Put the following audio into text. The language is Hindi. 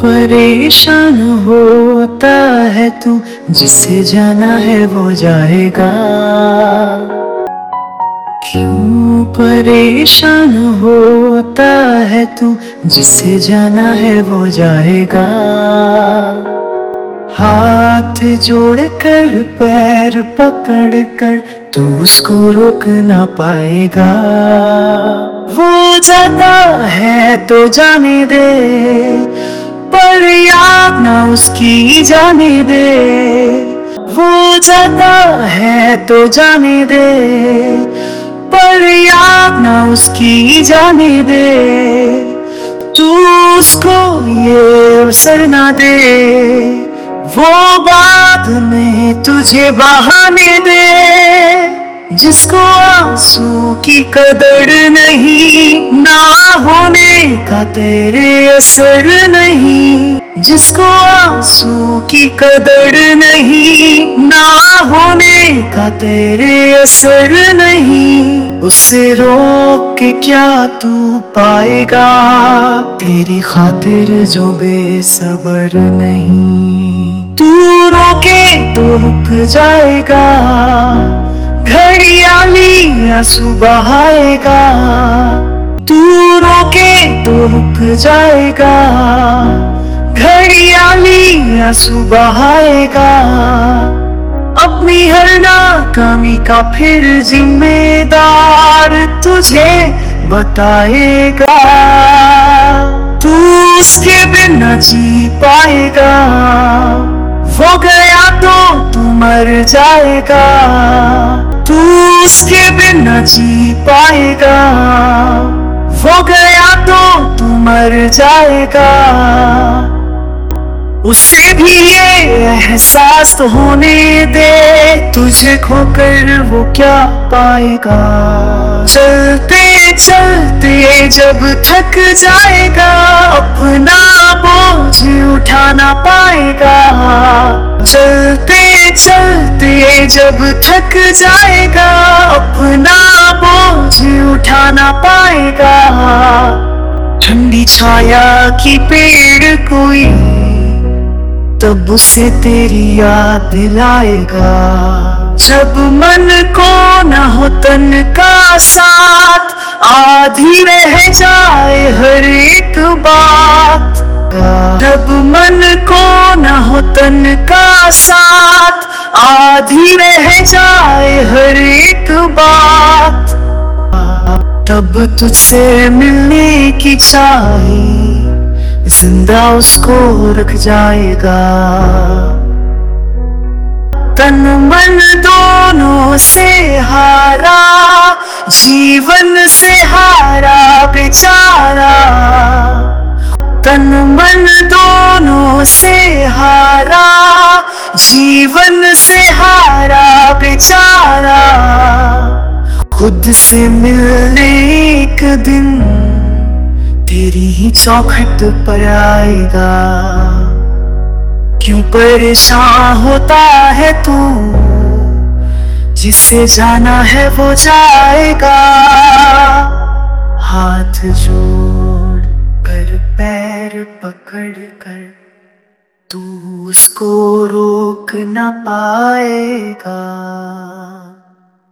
परेशान होता है तू, जिसे जाना है वो जाएगा। क्यों परेशान होता है तू, जिसे जाना है वो जाएगा। हाथ जोड़ कर पैर पकड़ कर तू उसको रोक ना पाएगा। वो जाता है तो जाने दे पर याद ना उसकी जाने दे। वो जाता है तो जाने दे। पर याद ना उसकी जाने दे। तू उसको ये अवसर ना दे। वो बाद में तुझे बहाने दे। जिसको आँसू की कदर नहीं ना होने का तेरे असर नहीं, जिसको आँसू की कदर नहीं, ना होने का तेरे असर नहीं, उसे रोक के क्या तू पाएगा? तेरी खातिर जो बेसबर नहीं, तू रोके तो रुक जाएगा, घड़ियाली आँसू बहाएगा तू रोके रुक जाएगा घड़ियाली आँसू बहाएगा अपनी हर नाकामी का फिर जिम्मेदार तुझे बताएगा। तू उसके बिना जी पाएगा, वो गया तो तू मर जाएगा। तू उसके बिना जी पाएगा। वो गया तो तू मर जाएगा। उसे भी ये एहसास तो होने दे, तुझे खोकर वो क्या पाएगा? चलते चलते जब थक जाएगा, अपना बोझ उठा ना पाएगा। चलते चलते जब थक जाएगा, अपना बोझ उठा ना पाएगा। ठंडी छाया की पेड़ कोई तब उसे तेरी याद दिलाएगा। जब मन को न हो तन का साथ आधी रह जाए हर एक बात। जब मन को न हो तन का साथ, आधी रह जाए हर एक बात। तब तुझसे मिलने की चाहिए ज़िंदा उसको रख जाएगा। तन मन दोनों से हारा, जीवन से हारा बेचारा। तन मन दोनों से हारा जीवन से हारा बेचारा। खुद से मिलने एक दिन, तेरी ही चौखट पर आएगा। क्यों परेशान होता है तू? जिससे जाना है वो जाएगा। हाथ जोड़ कर, पैर पकड़ कर, तू उसको रोक ना पाएगा।